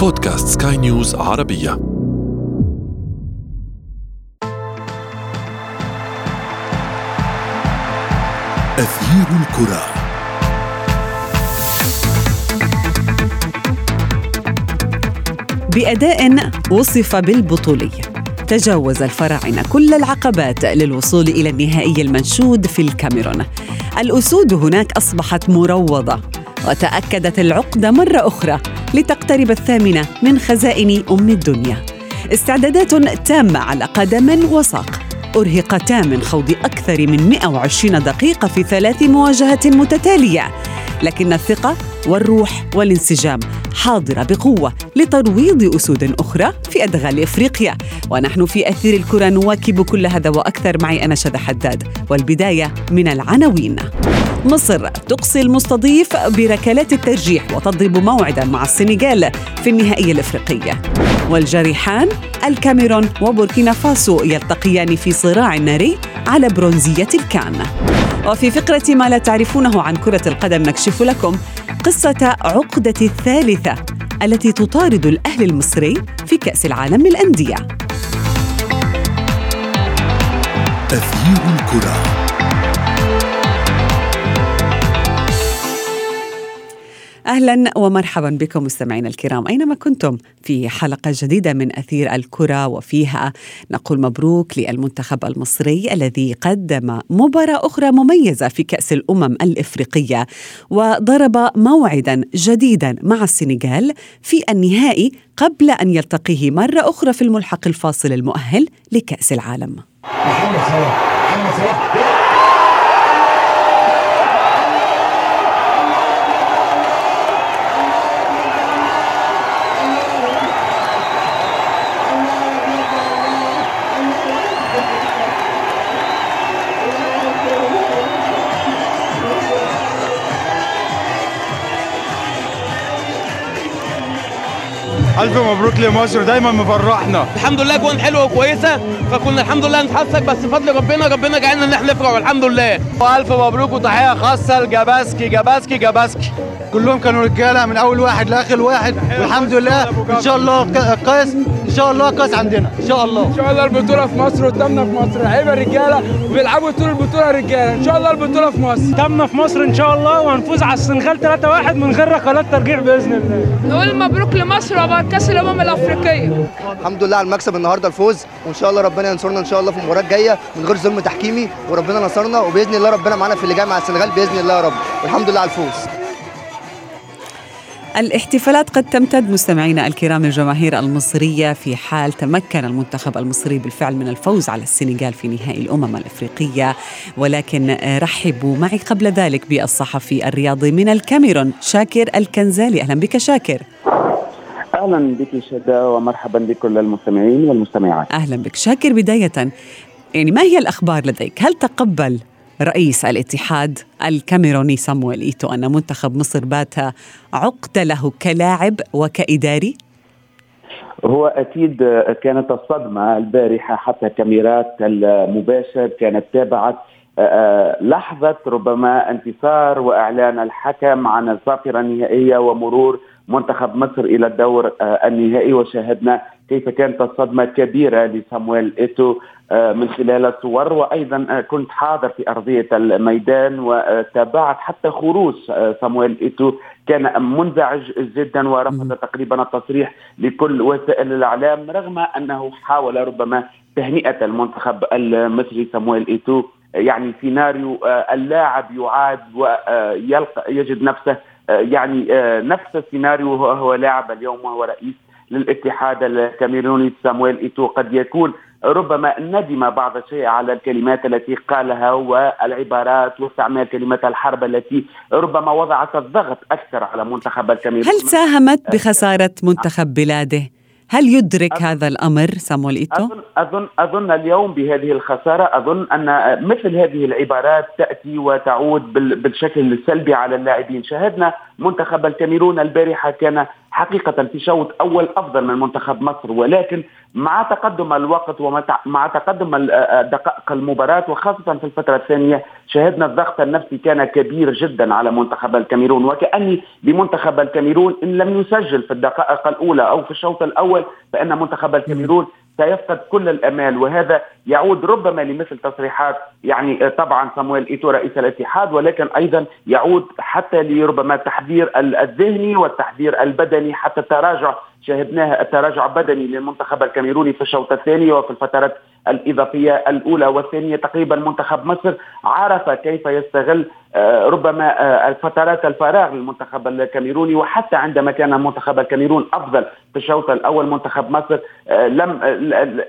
بودكاست سكاي نيوز عربية. أثير الكرة. بأداء وصف بالبطولية تجاوز الفراعنة كل العقبات للوصول إلى النهائي المنشود في الكاميرون. الأسود هناك أصبحت مروضة. وتأكدت العقدة مرة أخرى لتقترب الثامنة من خزائن أم الدنيا. استعدادات تامة على قدم وساق. أرهقتا من خوض أكثر من 120 دقيقة في ثلاث مواجهات متتالية. لكن الثقة والروح والانسجام حاضرة بقوة لترويض أسود أخرى في أدغال إفريقيا. ونحن في أثير الكرة نواكب كل هذا وأكثر. معي أنا شذى حداد والبداية من العناوين. مصر. تقصي المستضيف بركلات الترجيح وتضرب موعدا مع السنغال في النهائي الإفريقي. والجريحان الكاميرون وبوركينا فاسو يلتقيان في صراع ناري على برونزية الكان. وفي فقرة ما لا تعرفونه عن كرة القدم نكشف لكم قصة عقدة الثالثة التي تطارد الأهلي المصري في كأس العالم للأندية. أثير الكرة. أهلا ومرحبا بكم مستمعينا الكرام أينما كنتم في حلقة جديدة من أثير الكرة وفيها نقول مبروك للمنتخب المصري الذي قدم مباراة أخرى مميزة في كأس الأمم الإفريقية وضرب موعدا جديدا مع السنغال في النهائي قبل أن يلتقيه مرة أخرى في الملحق الفاصل المؤهل لكأس العالم. محمد صلاح محمد صلاح ألف مبروك لمصر دايما مفرحنا. الحمد لله جوان حلوة وكويسة فكنا الحمد لله نتحسك بس بفضل ربنا ربنا جعلنا إن إحنا نفرح والحمد لله. وألف مبروك وتحية خاصة لجاباسكي جاباسكي جاباسكي كلهم كانوا رجالة من أول واحد لآخر واحد والحمد لله. إن شاء الله ك- إن شاء الله كاس عندنا إن شاء الله. إن شاء الله البطولة في مصر قدامنا في مصر. لعيبة رجالة وبيلعبوا طول البطولة رجالة. إن شاء الله البطولة في مصر. تم في مصر إن شاء الله وهنفوز على السنغال 3-1 من غير ركلات ترجيع بإذن الله. نقول مبروك لمصر وبعد كأس الأمم الأفريقية. الحمد لله على المكسب النهارده الفوز وإن شاء الله ربنا ينصرنا إن شاء الله في المباراة الجاية من غير ظلم تحكيمي وربنا نصرنا وبإذن الله ربنا معانا في اللي جاي مع السنغال بإذن الله يا رب. والحمد لله على الفوز. الاحتفالات قد تمتد مستمعينا الكرام الجماهير المصرية في حال تمكن المنتخب المصري بالفعل من الفوز على السنغال في نهائي الأمم الإفريقية. ولكن رحبوا معي قبل ذلك بالصحفي الرياضي من الكاميرون شاكر الكنزالي. أهلا بك شاكر. أهلا بك شدا ومرحبا بكل المستمعين والمستمعات. أهلا بك. شاكر بداية. يعني ما هي الأخبار لديك؟ هل تقبل رئيس الاتحاد الكاميروني صامويل إيتو أن منتخب مصر بات عقد له كلاعب وكإداري؟ هو أكيد كانت الصدمة البارحة حتى كاميرات المباشر كانت تابعت لحظة ربما انتصار وإعلان الحكم عن الظافره النهائية ومرور منتخب مصر إلى الدور النهائي. وشاهدنا كيف كانت الصدمة كبيرة لصامويل إيتو من خلال الصور. وأيضا كنت حاضر في أرضية الميدان وتابعت حتى خروج صامويل إيتو. كان منزعج جدا ورفض تقريبا التصريح لكل وسائل الإعلام رغم أنه حاول ربما تهنئة المنتخب المصري صامويل إيتو. يعني سيناريو اللاعب يعاد ويلقى يجد نفسه يعني نفس السيناريو هو لاعب اليوم وهو رئيس للاتحاد الكاميروني سامويل إيتو قد يكون ربما ندم بعض الشيء على الكلمات التي قالها والعبارات واستعمال كلمات الحرب التي ربما وضعت الضغط أكثر على منتخب الكاميرون هل ساهمت بخسارة منتخب بلاده؟ هل يدرك هذا الأمر سامويل إيتو؟ أظن, أظن, أظن اليوم بهذه الخسارة أظن أن مثل هذه العبارات تأتي وتعود بالشكل السلبي على اللاعبين شاهدنا منتخب الكاميرون البارحة كان حقيقة في شوط أول أفضل من منتخب مصر ولكن مع تقدم الوقت ومع تقدم دقائق المباراة وخاصة في الفترة الثانية شهدنا الضغط النفسي كان كبير جدا على منتخب الكاميرون وكأني بمنتخب الكاميرون إن لم يسجل في الدقائق الأولى أو في الشوط الأول فإن منتخب الكاميرون سيفقد كل الأمال وهذا يعود ربما لمثل تصريحات يعني طبعا صامويل إيتو رئيس الاتحاد ولكن أيضا يعود حتى لربما التحذير الذهني والتحذير البدني حتى التراجع شاهدناه التراجع بدني للمنتخب الكاميروني في الشوط الثاني وفي الفترات الإضافية الأولى والثانية تقريبا منتخب مصر عرف كيف يستغل آه، ربما آه، فترات الفراغ للمنتخب الكاميروني. وحتى عندما كان منتخب الكاميرون أفضل في الشوط الأول منتخب مصر آه، لم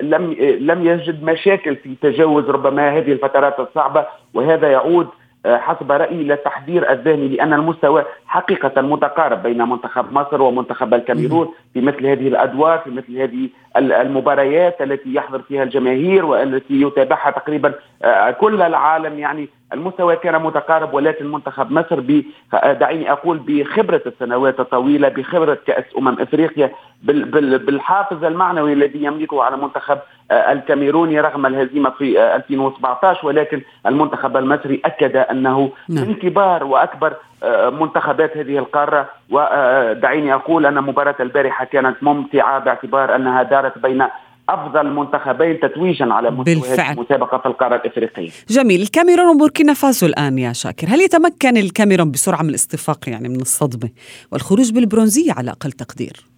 لم لم يجد مشاكل في تجاوز ربما هذه الفترات الصعبة. وهذا يعود حسب رأيي للتحضير الذهني لأن المستوى حقيقة متقارب بين منتخب مصر ومنتخب الكاميرون في مثل هذه الأدوار في مثل هذه المباريات التي يحضر فيها الجماهير والتي يتابعها تقريبا آه، كل العالم. يعني المستوى كان متقارب ولكن منتخب مصر ب دعيني أقول بخبرة السنوات الطويلة بخبرة كأس أمم إفريقيا بالحافز المعنوي الذي يملكه على منتخب آه، الكاميروني رغم الهزيمة في 2017 آه، ولكن المنتخب المصري أكد أنه نعم. من كبار وأكبر آه، منتخبات هذه القارة ودعيني أقول أن مباراة البارحة كانت ممتعة باعتبار أنها دارت بين أفضل منتخبين تتويجا على مستوى المسابقة في القارة الإفريقية. جميل، الكاميرون وبوركينا فاسو الآن يا شاكر، هل يتمكن الكاميرون بسرعة من الاستفاق يعني من الصدمة والخروج بالبرونزية على أقل تقدير؟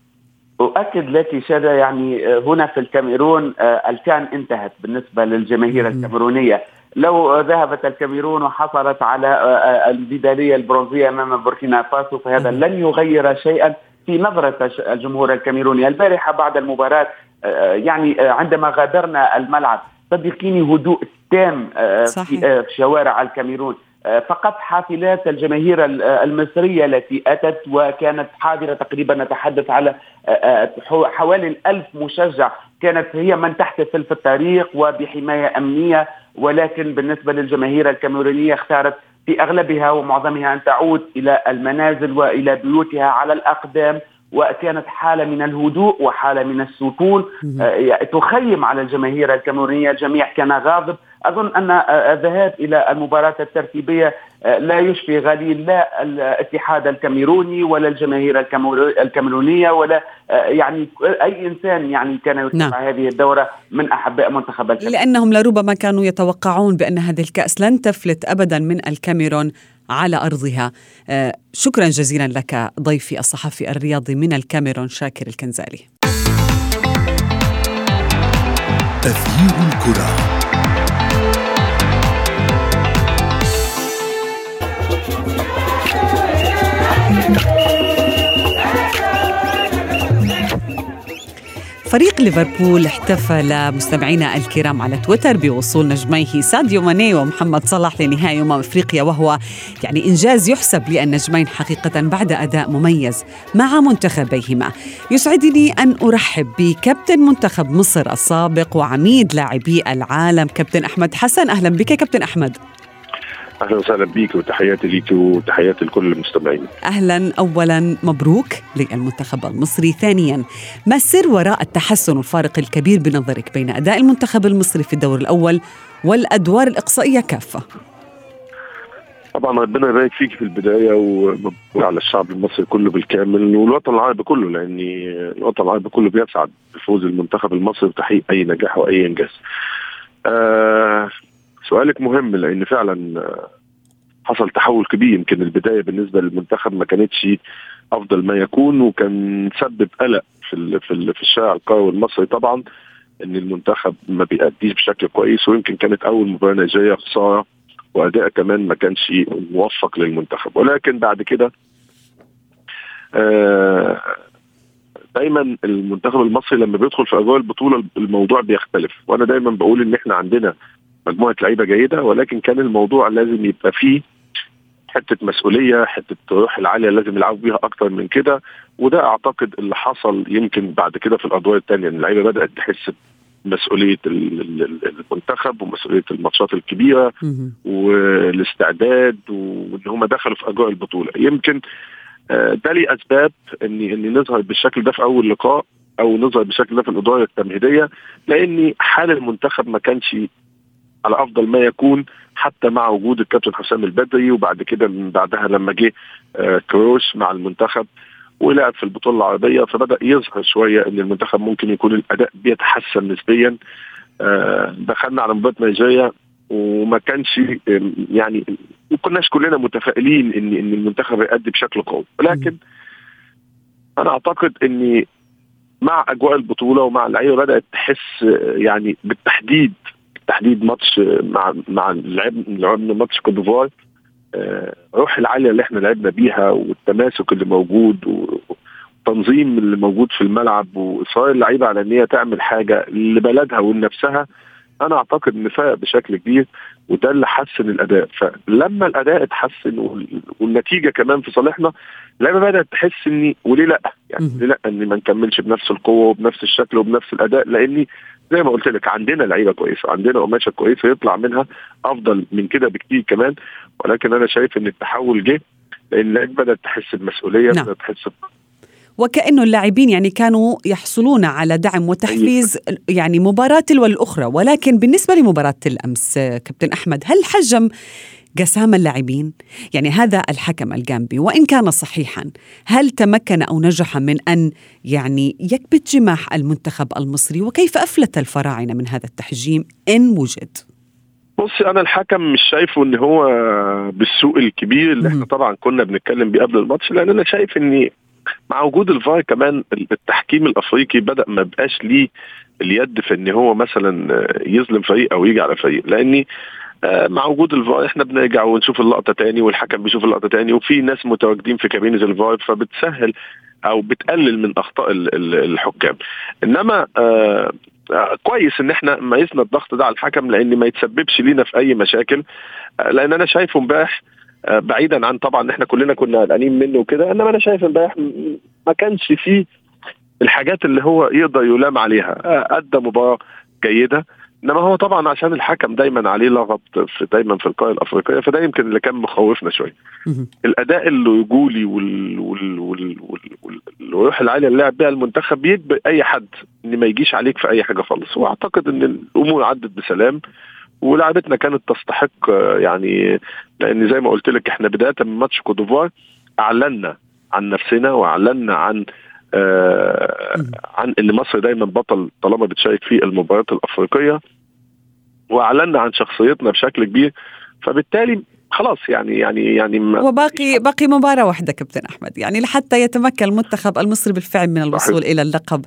أؤكد لك شادة يعني آه، هنا في الكاميرون آه، الكان انتهت بالنسبة للجماهير الكاميرونية. لو ذهبت الكاميرون وحصلت على آه، الميدالية البرونزية أمام بوركينا فاسو فهذا لن يغير شيئا في نظرة الجمهور الكاميروني. البارحة بعد المباراة يعني عندما غادرنا الملعب صدقيني هدوء تام في شوارع الكاميرون. فقط حافلات الجماهير المصرية التي أتت وكانت حاضرة تقريبا. نتحدث على حوالي الألف مشجع كانت هي من تحتفل في الطريق وبحماية أمنية. ولكن بالنسبة للجماهير الكاميرونية اختارت في أغلبها ومعظمها أن تعود إلى المنازل وإلى بيوتها على الأقدام. وكانت حالة من الهدوء وحالة من السكون. تخيم على الجماهير الكاميرونية الجميع كان غاضب. أظن أن الذهاب إلى المباراة الترتيبية لا يشفي غليل لا الاتحاد الكاميروني ولا الجماهير الكاميرونية ولا يعني أي إنسان يعني كان يتابع نعم. هذه الدورة من احباء منتخب الكاميرون. لأنهم لربما كانوا يتوقعون بأن هذه الكأس لن تفلت ابدا من الكاميرون. على أرضها. شكرا جزيلا لك ضيفي الصحفي الرياضي من الكاميرون شاكر الكنزالي. تغيير الكرة. فريق ليفربول احتفل مستمعينا الكرام على تويتر بوصول نجميه ساديو ماني ومحمد صلاح لنهائي امم أفريقيا وهو يعني إنجاز يحسب للنجمين حقيقة بعد أداء مميز مع منتخبيهما. يسعدني أن أرحب بكابتن منتخب مصر السابق وعميد لاعبي العالم كابتن أحمد حسن أهلا بك كابتن أحمد. أهلا وسهلا بيك وتحياتي ليك وتحياتي لكل المستمعين. أهلا اولا مبروك للمنتخب المصري، ثانيا ما السر وراء التحسن والفارق الكبير بنظرك بين أداء المنتخب المصري في الدور الأول والأدوار الإقصائية كافة؟ طبعا ربنا يبارك فيك في البداية ومبروك على الشعب المصري كله بالكامل والوطن العربي كله لأن الوطن العربي كله بيسعد بفوز المنتخب المصري وتحقيق أي نجاح وأي إنجاز. آه سؤالك مهم لأن فعلا آه، حصل تحول كبير. يمكن البداية بالنسبة للمنتخب ما كانتش أفضل ما يكون وكان سبب قلق في في, في الشارع القروي المصري طبعا إن المنتخب ما بيأديش بشكل كويس. ويمكن كانت أول مباراة نيجيريا خسارة وأداء كمان ما كانش موفق للمنتخب. ولكن بعد كده آه دايما المنتخب المصري لما بيدخل في أجواء البطولة الموضوع بيختلف. وأنا دايما بقول إن إحنا عندنا مجموعة لعيبة جيدة ولكن كان الموضوع لازم يبقى فيه حتة مسؤولية حتة الروح العالية لازم يلعبوا بيها أكتر من كده. وده أعتقد اللي حصل يمكن بعد كده في الأدوار الثانية إن اللعيبة بدأت تحس مسؤوليه المنتخب ومسؤولية الماتشات الكبيرة والاستعداد وإن هم دخلوا في أجواء البطولة. يمكن آه، ده ليه أسباب ان إن نظهر بالشكل ده في أول لقاء أو نظهر بالشكل ده في الأدوار التمهيدية لأن حال المنتخب ما كانش على أفضل ما يكون حتى مع وجود الكابتن حسام البدري وبعد كده من بعدها لما جه آه، كروش مع المنتخب ولعب في البطولة العربية فبدأ يظهر شوية إن المنتخب ممكن يكون الأداء بيتحسن نسبيا. آه، دخلنا على مباراة نيجيريا وما كانش يعني ما كناش كلنا متفائلين إن إن المنتخب هيأدي بشكل قوي. ولكن أنا أعتقد إن مع أجواء البطولة ومع اللعيبة بدأت تحس آه، يعني بالتحديد بالتحديد ماتش آه، مع مع لعب لعبنا ماتش كوت ديفوار آه، روح العالية اللي إحنا لعبنا بيها والتماسك اللي موجود والتنظيم اللي موجود في الملعب وإصرار اللعيبة على إن هي تعمل حاجة لبلدها ولنفسها أنا أعتقد إن فرق بشكل كبير وده اللي حسن الأداء. فلما الأداء اتحسن وال- والنتيجة كمان في صالحنا اللعيبة بدأت تحس إني وليه لأ؟ يعني ليه لأ ان ما نكملش بنفس القوة وبنفس الشكل وبنفس الأداء؟ لأني زي ما قلت لك عندنا لعيبة كويسة عندنا قماشة كويسة يطلع منها أفضل من كده بكتير كمان ولكن أنا شايف إن التحول جه لأن اللعيبة بدأت تحس بمسؤولية نعم. بدأت تحس وكأنه اللاعبين يعني كانوا يحصلون على دعم وتحفيز يعني مباراة تلو الأخرى ولكن بالنسبة لمباراة الأمس كابتن أحمد هل حجم جسام اللاعبين؟ يعني هذا الحكم الجامبي وإن كان صحيحا هل تمكن أو نجح من أن يعني يكبت جماح المنتخب المصري وكيف أفلت الفراعنة من هذا التحجيم إن وجد؟ بصي أنا الحكم مش شايفه إن هو بالسوق الكبير اللي إحنا طبعا كنا بنتكلم بيه قبل الماتش لأن أنا شايف إن مع وجود الفار كمان التحكيم الأفريقي بدأ ما بقاش ليه اليد في إن هو مثلا يظلم فريق أو يجي على فريق لأني مع وجود الفار إحنا بنرجع ونشوف اللقطة تاني والحكم بيشوف اللقطة تاني وفي ناس متواجدين في كابينة الفار فبتسهل أو بتقلل من أخطاء ال- ال- الحكام. إنما آه آه، كويس إن إحنا ميزنا الضغط ده على الحكم لأن ما يتسببش لينا في أي مشاكل آه، لأن أنا شايفه إمبارح آه، بعيدا عن طبعا إحنا كلنا كنا قلقانين منه وكده إنما أنا شايف إمبارح ما كانش فيه الحاجات اللي هو يقدر يلام عليها. آه، أدى مباراة جيدة إنما هو طبعا عشان الحكم دايما عليه لغط في دايما في القاره الأفريقية فده يمكن اللي كان مخوفنا شوية. الأداء الرجولي وال وال وال وال وال- والروح العاليه اللي لعب بيها المنتخب بيجبر أي حد إن ما يجيش عليك في أي حاجة خالص. وأعتقد إن الأمور عدت بسلام ولاعبتنا كانت تستحق آه، يعني لأن زي ما قلت لك إحنا بداية من ماتش كوت ديفوار أعلنا عن نفسنا وأعلنا عن آه عن إن مصر دايما بطل طالما بتشارك في المباريات الأفريقية واعلنا عن شخصيتنا بشكل كبير. فبالتالي خلاص يعني يعني يعني ما وباقي باقي مباراة واحدة كابتن أحمد يعني لحتى يتمكن المنتخب المصري بالفعل من الوصول صحيح. إلى اللقب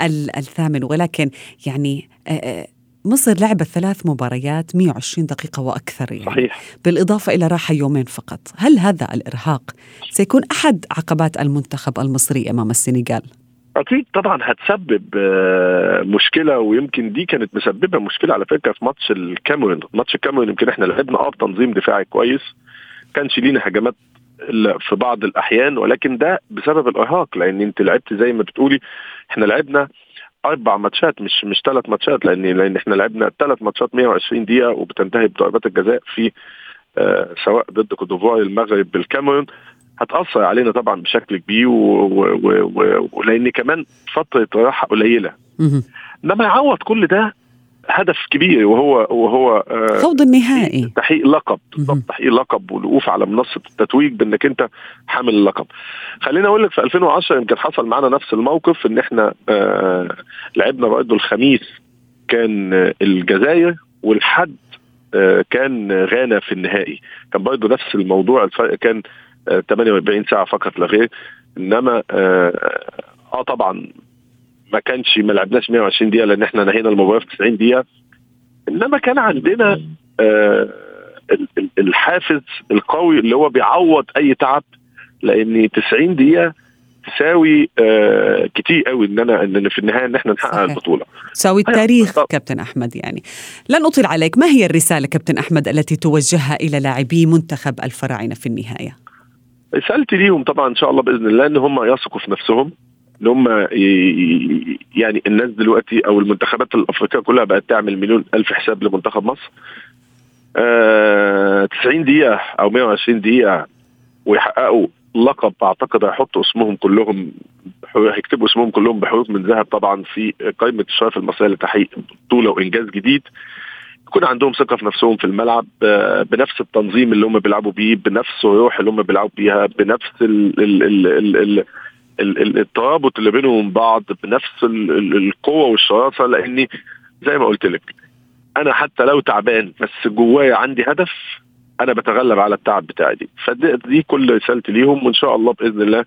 ال- الثامن. ولكن يعني آه، آه، مصر لعبت ثلاث مباريات 120 دقيقة وأكثر يعني. صحيح. بالإضافة إلى راحة يومين فقط. هل هذا الإرهاق سيكون أحد عقبات المنتخب المصري أمام السنغال؟ أكيد طبعا هتسبب آه، مشكلة ويمكن دي كانت مسببة مشكلة على فكرة في ماتش الكاميرون. ماتش الكاميرون يمكن إحنا لعبنا أه بتنظيم دفاعي كويس كانش لينا هجمات في بعض الأحيان ولكن ده بسبب الإرهاق لأن أنت لعبت زي ما بتقولي إحنا لعبنا أربع ماتشات مش مش ثلاث ماتشات لأن لأن إحنا لعبنا ثلاث ماتشات 120 دقيقة وبتنتهي بضربات الجزاء في آه سواء ضد كوت ديفوار المغرب بالكاميرون هتأثر علينا طبعا بشكل كبير ولأن كمان فترة راحة قليلة. إنما يعوض كل ده هدف كبير وهو وهو آه، خوض النهائي. تحقيق لقب بالضبط تحقيق لقب والوقوف على منصة التتويج بإنك أنت حامل اللقب. خليني أقول لك في 2010 يمكن حصل معنا نفس الموقف إن إحنا آه لعبنا برضه الخميس كان آه، الجزائر والحد آه كان غانا في النهائي. كان برضه نفس الموضوع الفرق كان آه 48 ساعة فقط لا غير. إنما آه, طبعا ما كانش ما لعبناش 120 دقيقة لأن إحنا نهينا المباراه في 90 دقيقة. إنما كان عندنا آه ال- ال- الحافز القوي اللي هو بيعوض أي تعب لأن 90 دقيقة تساوي آه كتير قوي إن أنا إن في النهاية إن إحنا نحقق صحيح. البطولة. تساوي التاريخ كابتن أحمد يعني. لن أطيل عليك ما هي الرسالة كابتن أحمد التي توجهها إلى لاعبي منتخب الفراعنة في النهاية؟ رسالتي ليهم طبعا إن شاء الله بإذن الله إن هم يثقوا في نفسهم. ان هم يعني الناس دلوقتي أو المنتخبات الأفريقية كلها بقت تعمل مليون ألف حساب لمنتخب مصر. آه 90 دقيقة أو 120 دقيقة ويحققوا لقب أعتقد هيحطوا اسمهم كلهم هيكتبوا اسمهم كلهم بحروف من ذهب طبعا في قائمة الشرف المصرية لتحقيق بطولة وإنجاز جديد. يكون عندهم ثقة في نفسهم في الملعب آه، بنفس التنظيم اللي هم بيلعبوا بيه بنفس الروح اللي هم بيلعبوا بيها بنفس ال ال ال ال- ال- الترابط اللي بينهم بعض بنفس ال- ال- القوة والشراسة لأني زي ما قلت لك أنا حتى لو تعبان بس جوايا عندي هدف أنا بتغلب على التعب بتاعي دي. فدي دي كل رسالتي ليهم وإن شاء الله بإذن الله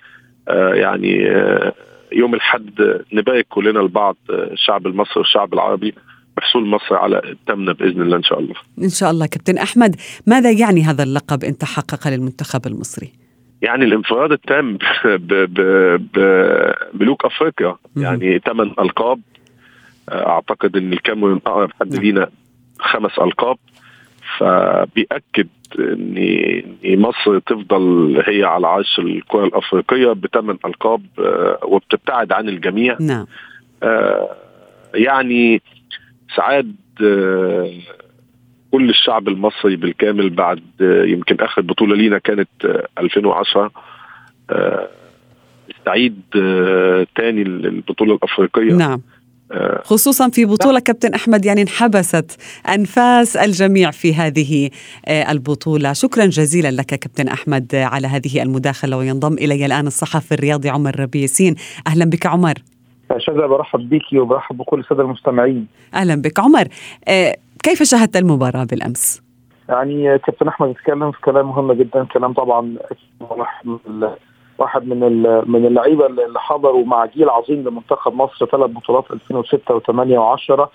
آه يعني آه يوم الأحد نبارك كلنا لبعض آه، الشعب المصري والشعب العربي بحصول مصر على التامنه بإذن الله إن شاء الله. إن شاء الله كابتن أحمد. ماذا يعني هذا اللقب إن تحقق للمنتخب المصري؟ يعني الانفراد التام ب- ب- بملوك أفريقيا. يعني ثمان ألقاب. آه، أعتقد إن الكاميرون اقرب حد لينا خمس ألقاب. فبيأكد إن مصر تفضل هي على عرش الكرة الأفريقية بثمان ألقاب آه، وبتبتعد عن الجميع. نعم. آه، يعني سعاد آه، كل الشعب المصري بالكامل بعد آه، يمكن آخر بطولة لينا كانت آه، 2010 آه، استعيد آه، تاني البطوله الأفريقية. نعم. خصوصا في بطولة كابتن أحمد يعني انحبست أنفاس الجميع في هذه البطولة. شكرا جزيلا لك كابتن أحمد على هذه المداخلة وينضم إلي الآن الصحفي الرياضي عمر ربيسين أهلا بك عمر. شذا برحب بيكي وبرحب بكل السادة المستمعين. أهلا بك عمر. كيف شاهدت المباراة بالأمس؟ يعني كابتن أحمد اتكلم في كلام مهم جدا كلام طبعا واحد من من ال- من اللعيبة اللي حضروا مع جيل عظيم لمنتخب مصر ثلاث بطولات 2006 و8 و10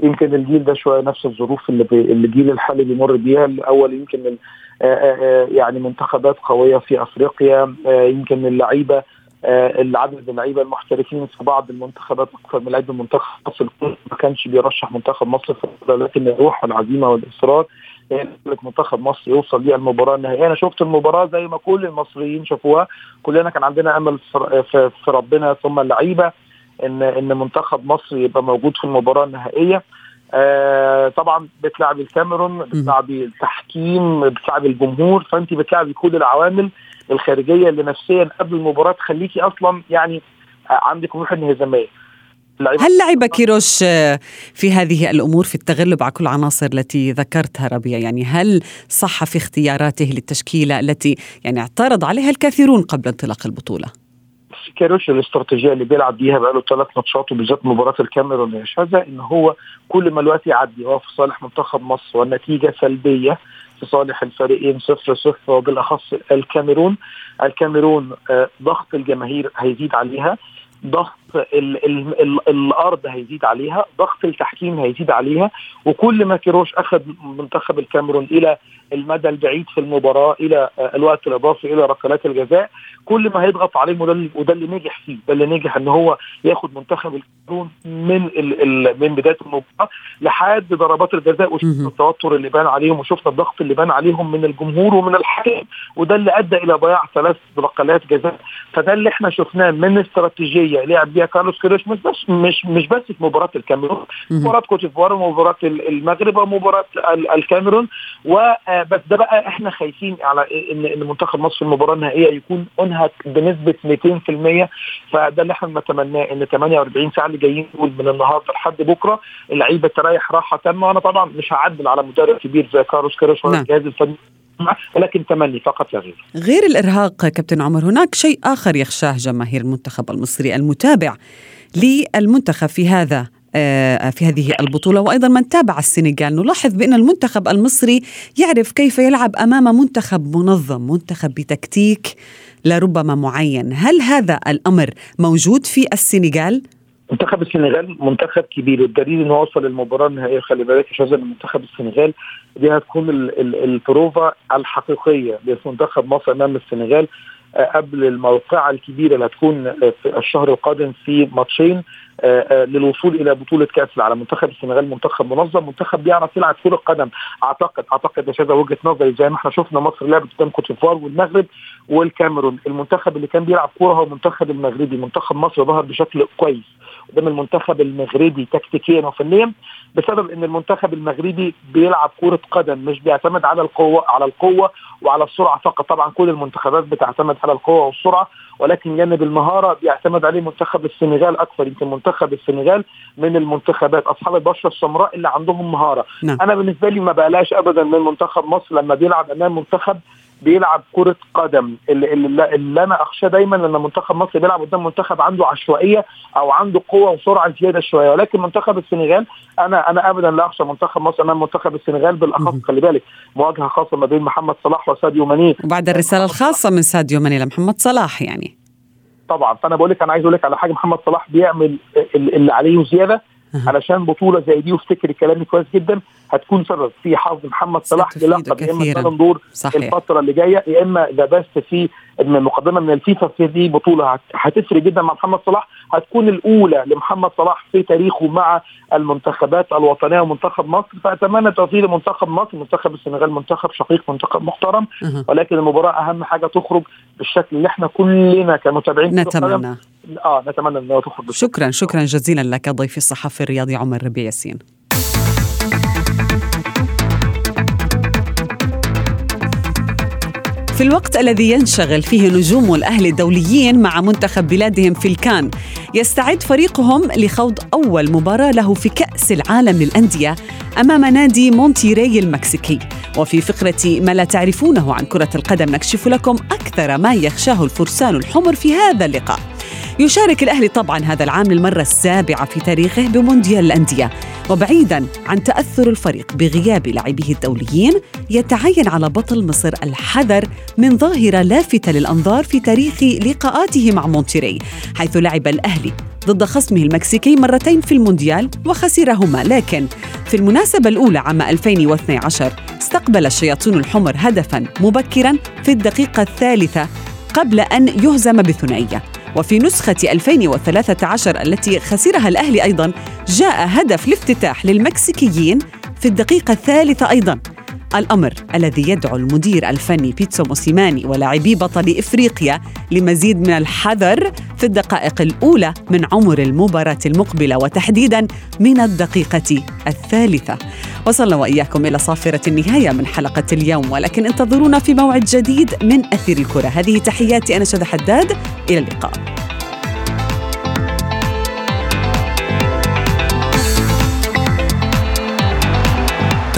يمكن الجيل ده شوية نفس الظروف اللي اللي الجيل الحالي بيمر بيها الأول يمكن آه، آه، يعني منتخبات قوية في أفريقيا يمكن اللعيبة العدد من اللعيبة المحترفين في بعض المنتخبات أكثر من لعيبه منتخب مصر ما كانش بيرشح منتخب مصر في لكن الروح والعزيمه والإصرار. خلت منتخب مصر يوصل ليه المباراة النهائية. أنا شفت المباراة زي ما كل المصريين شافوها. كلنا كان عندنا أمل في- ربنا ثم اللعيبة ان إن منتخب مصر يبقى موجود في المباراة النهائية. آه طبعا بتلعب الكاميرون بتلعب التحكيم بتلعب الجمهور. فأنت بتلعبي كل العوامل. الخارجية اللي نفسيا قبل المباراة تخليكي أصلا يعني عندك روح انهزامية. هل لعب كيروش آه، في هذه الأمور في التغلب على كل العناصر التي ذكرتها ربيع؟ يعني هل صح في اختياراته للتشكيلة التي يعني اعترض عليها الكثيرون قبل انطلاق البطولة؟ كاروش الاستراتيجية اللي بيلعب بيها بقاله ثلاث ماتشات وبالذات مباراة الكاميرون يا إن هو كل ما الوقت يعدي هو في صالح منتخب مصر والنتيجة سلبية في صالح الفريقين صفر صفر وبالأخص الكاميرون. الكاميرون آه، ضغط الجماهير هيزيد عليها. ضغط ال ال ال الأرض هيزيد عليها ضغط التحكيم هيزيد عليها وكل ما كيروش أخذ منتخب الكاميرون إلى المدى البعيد في المباراة إلى الوقت الإضافي إلى ركلات الجزاء كل ما هيضغط عليهم وده اللي- وده اللي نجح فيه ده اللي نجح إن هو ياخد منتخب الكاميرون من ال ال من بداية المباراة لحد ضربات الجزاء وشفنا التوتر اللي بان عليهم وشفنا الضغط اللي بان عليهم من الجمهور ومن الحكم وده اللي أدى إلى ضياع ثلاث ركلات جزاء. فده اللي إحنا شفناه من استراتيجية لعب بيها كارلوس كيروش مش بس مش مش بس في مباراة الكاميرون مباراة كوت ديفوار ومباراه ال- المغرب ومباراة ال- الكاميرون. وبس ده بقى إحنا خايفين على ان إن منتخب مصر في المباراة النهائية يكون انهك بنسبة 200% فده اللي إحنا بنتمناه إن 48 ساعة اللي جايين دول من النهارده لحد بكرة اللعيبة تريح راحة تامة. وأنا طبعا مش هعدل على مدرب كبير زي كارلوس كيروش ولا نعم. الجهاز الفني. ولكن تمني فقط لا غير. غير الإرهاق كابتن عمر هناك شيء آخر يخشاه جماهير المنتخب المصري المتابع للمنتخب في هذا آه، في هذه البطولة وأيضا من تابع السنغال. نلاحظ بأن المنتخب المصري يعرف كيف يلعب أمام منتخب منظم منتخب بتكتيك لربما معين. هل هذا الأمر موجود في السنغال؟ منتخب السنغال منتخب كبير. والدليل انه وصل للمباراة النهائية خلي بالك شاذة ان منتخب السنغال دي هتكون ال- ال- البروفا الحقيقية لمنتخب مصر أمام السنغال. قبل الموقعة الكبيرة اللي هتكون آه، في الشهر القادم في ماتشين آه، آه، للوصول إلى بطولة كأس العالم. منتخب السنغال منتخب منظم منتخب بيعرف يلعب كرة قدم. أعتقد أعتقد يا شاذة وجهة نظري زي ما إحنا شفنا مصر لعبت قدام كوت ديفوار والمغرب والكاميرون. المنتخب اللي كان بيلعب كورة هو المنتخب المغربي. منتخب مصر ظهر بشكل كويس قدام المنتخب المغربي تكتيكيا وفنيا بسبب إن المنتخب المغربي بيلعب كرة قدم مش بيعتمد على القوة على القوة وعلى السرعة فقط. طبعا كل المنتخبات بتعتمد على القوه والسرعة ولكن جانب المهارة بيعتمد عليه منتخب السنغال أكثر. يمكن منتخب السنغال من المنتخبات. أصحاب البشره السمراء اللي عندهم مهارة. نعم. أنا بالنسبة لي ما بقلاش ابدا من منتخب مصر لما بيلعب أمام منتخب بيلعب كرة قدم. اللي, اللي, اللي أنا اخشى دايما لما منتخب مصر بيلعب قدام منتخب عنده عشوائية أو عنده قوة وسرعة زيادة شوية. ولكن منتخب السنغال أنا أنا ابدا لا أخشى منتخب مصر. امام منتخب السنغال بالأخص خلي بالك مواجهة خاصة ما بين محمد صلاح وساديو ماني. وبعد الرسالة الخاصة من ساديو ماني لمحمد صلاح يعني. طبعا. فأنا بقول لك أنا عايز أقول لك على حاجة. محمد صلاح بيعمل اللي عليه وزياده علشان بطولة زي دي وافتكري كلامي كويس جدا هتكون سبب في حصد محمد صلاح للقب يا إما Ballon d'Or الفترة اللي جاية يا إما The Best في المقدمة من الفيفا في دي بطولة هتفرق جدا مع محمد صلاح هتكون الأولى لمحمد صلاح في تاريخه مع المنتخبات الوطنية ومنتخب مصر. فأتمنى توفيق لمنتخب مصر منتخب السنغال منتخب شقيق منتخب محترم ولكن المباراة أهم حاجة تخرج بالشكل اللي إحنا كلنا كمتابعين نتمنى. آه نتمنى انها تخرج شكرا شكرا جزيلا لك ضيفي الصحفي الرياضي عمر ربيع ياسين. في الوقت الذي ينشغل فيه نجوم الأهلي الدوليين مع منتخب بلادهم في الكان يستعد فريقهم لخوض أول مباراة له في كأس العالم للأندية أمام نادي مونتيري المكسيكي. وفي فقرة ما لا تعرفونه عن كرة القدم نكشف لكم أكثر ما يخشاه الفرسان الحمر في هذا اللقاء. يشارك الأهلي طبعا هذا العام للمرة السابعة في تاريخه بمونديال الأندية وبعيدا عن تأثر الفريق بغياب لاعبيه الدوليين يتعين على بطل مصر الحذر من ظاهرة لافتة للأنظار في تاريخ لقاءاته مع مونتيري حيث لعب الأهلي ضد خصمه المكسيكي مرتين في المونديال وخسرهما. لكن في المناسبة الأولى عام 2012 استقبل الشياطين الحمر هدفا مبكرا في الدقيقة الثالثة قبل أن يهزم بثنائية. وفي نسخة 2013 التي خسرها الأهلي أيضا جاء هدف الافتتاح للمكسيكيين في الدقيقة الثالثة أيضا. الأمر الذي يدعو المدير الفني بيتسو موسيماني ولاعبي بطل إفريقيا لمزيد من الحذر في الدقائق الأولى من عمر المباراة المقبلة وتحديدا من الدقيقة الثالثة. وصلنا وإياكم إلى صافرة النهاية من حلقة اليوم ولكن انتظرونا في موعد جديد من أثير الكرة. هذه تحياتي أنا شذى حداد إلى اللقاء.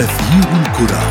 أثير الكرة.